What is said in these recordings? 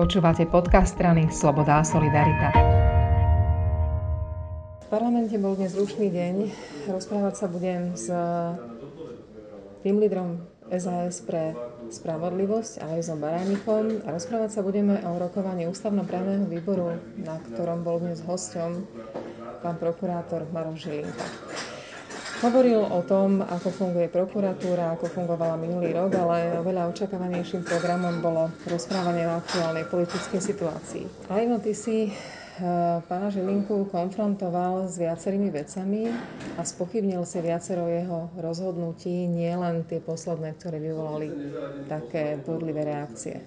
Počúvate podcast strany Sloboda a Solidarita. V parlamente bol dnes rušný deň. Rozprávať sa budem s tým lídrom SAS pre spravodlivosť Alojzom Baránikom a rozprávať sa budeme o rokovaní ústavnoprávneho výboru, na ktorom bol dnes hosťom pán prokurátor Maroš Žilinka. Hovoril o tom, ako funguje prokuratúra, ako fungovala minulý rok, ale oveľa očakávanejším programom bolo rozprávanie o aktuálnej politickej situácii. Ajno, ty si eh, pána Žilinku konfrontoval s viacerými vecami a spochybnil si viacero jeho rozhodnutí, nie len tie posledné, ktoré vyvolali také bodlivé reakcie.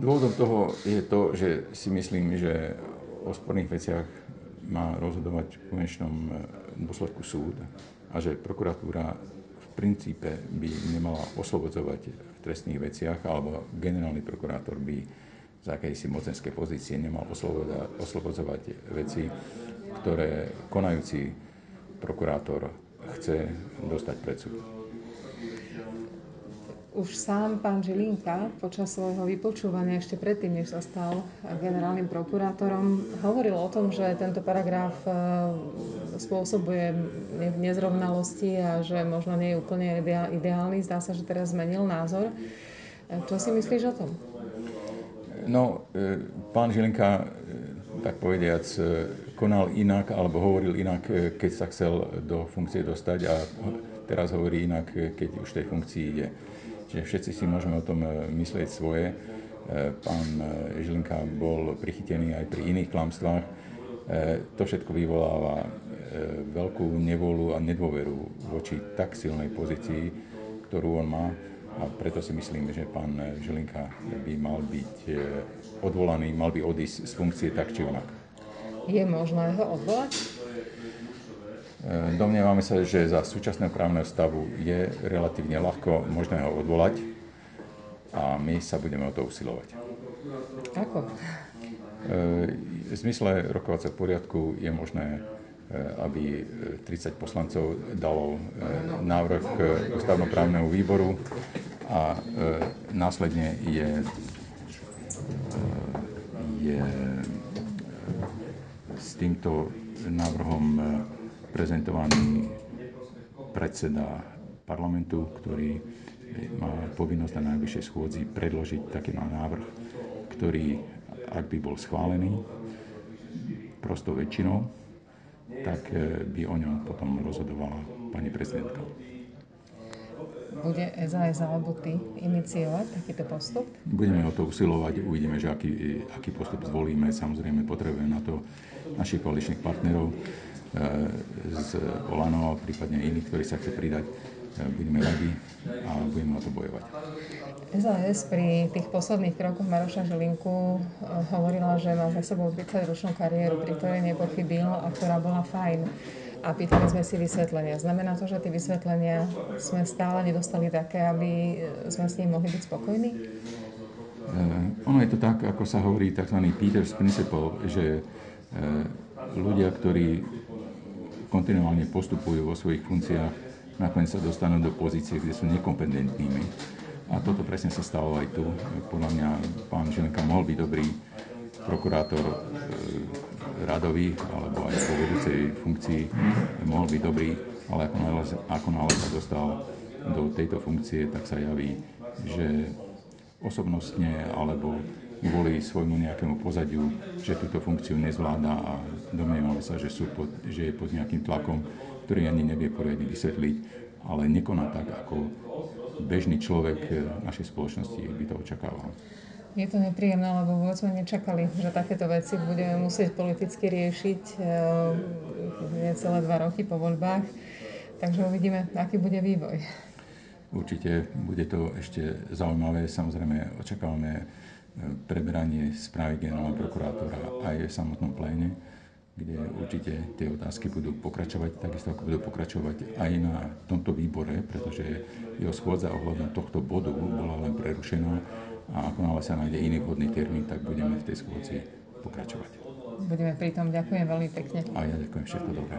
Dôvodom toho je to, že si myslím, že o sporných veciach má rozhodovať v konečnom e, dôsledku súd a že prokuratúra v princípe by nemala oslobodzovať v trestných veciach alebo generálny prokurátor by z akejsi mocenskej pozície nemal oslobodzovať veci, ktoré konajúci prokurátor chce dostať pred súd už sám pán Žilinka počas svojho vypočúvania ešte predtým, než sa stal generálnym prokurátorom, hovoril o tom, že tento paragraf e, spôsobuje nezrovnalosti a že možno nie je úplne ideálny. Zdá sa, že teraz zmenil názor. E, čo si myslíš o tom? No, e, pán Žilinka, tak povediac, konal inak alebo hovoril inak, keď sa chcel do funkcie dostať a teraz hovorí inak, keď už tej funkcii ide. Čiže všetci si môžeme o tom e, myslieť svoje. E, pán e, Žilinka bol prichytený aj pri iných klamstvách. To všetko vyvoláva veľkú nevolu a nedôveru voči tak silnej pozícii, ktorú on má. A preto si myslím, že pán Žilinka by mal byť odvolaný, mal by odísť z funkcie tak či onak. Je možné ho odvolať? E, domnievame sa, že za súčasného právneho stavu je relatívne ľahko možné ho odvolať a my sa budeme o to usilovať. Ako? E, v zmysle rokovacieho poriadku je možné, e, aby 30 poslancov dalo návrh ústavnoprávneho výboru a následne je, je s týmto návrhom prezentovaný predseda parlamentu, ktorý má povinnosť na najvyššej schôdzi predložiť taký návrh, ktorý, ak by bol schválený prostou väčšinou, tak eh, by o ňom potom rozhodovala pani prezidentka. Bude SAS alebo ty iniciovať takýto postup? Budeme o to usilovať, uvidíme, že aký, aký postup zvolíme. Samozrejme, potrebujeme na to našich koaličných partnerov. E, z Olano, prípadne iných, ktorí sa chce pridať. E, budeme radi a budeme o to bojovať. SAS pri tých posledných krokoch Maroša Žilinku e, hovorila, že má za sebou 30-ročnú kariéru, pri ktorej nepochybil a ktorá bola fajn. A pýtali sme si vysvetlenia. Znamená to, že tie vysvetlenia sme stále nedostali také, aby sme s ním mohli byť spokojní? Uh, ono je to tak, ako sa hovorí tzv. Peter's Principle, že uh, ľudia, ktorí kontinuálne postupujú vo svojich funkciách, nakoniec sa dostanú do pozície, kde sú nekompetentnými. A toto presne sa stalo aj tu. Podľa mňa pán Žilenka mohol byť dobrý prokurátor e, radový, alebo aj po vedúcej funkcii mohol byť dobrý, ale ako náhle, ako náhle sa dostal do tejto funkcie, tak sa javí, že osobnostne alebo kvôli svojmu nejakému pozadiu, že túto funkciu nezvláda a domnievame sa, že, sú pod, že je pod nejakým tlakom, ktorý ani nevie poriadne vysvetliť, ale nekoná tak, ako bežný človek našej spoločnosti by to očakával. Je to nepríjemné, lebo vôbec sme nečakali, že takéto veci budeme musieť politicky riešiť e, celé dva roky po voľbách. Takže uvidíme, aký bude vývoj. Určite bude to ešte zaujímavé. Samozrejme, očakávame preberanie správy generálneho prokurátora aj v samotnom pléne, kde určite tie otázky budú pokračovať, takisto ako budú pokračovať aj na tomto výbore, pretože jeho schôdza ohľadom tohto bodu bola len prerušená a ako náhle sa nájde iný vhodný termín, tak budeme v tej schôdzi pokračovať. Budeme pri tom. Ďakujem veľmi pekne. A ja ďakujem všetko dobré.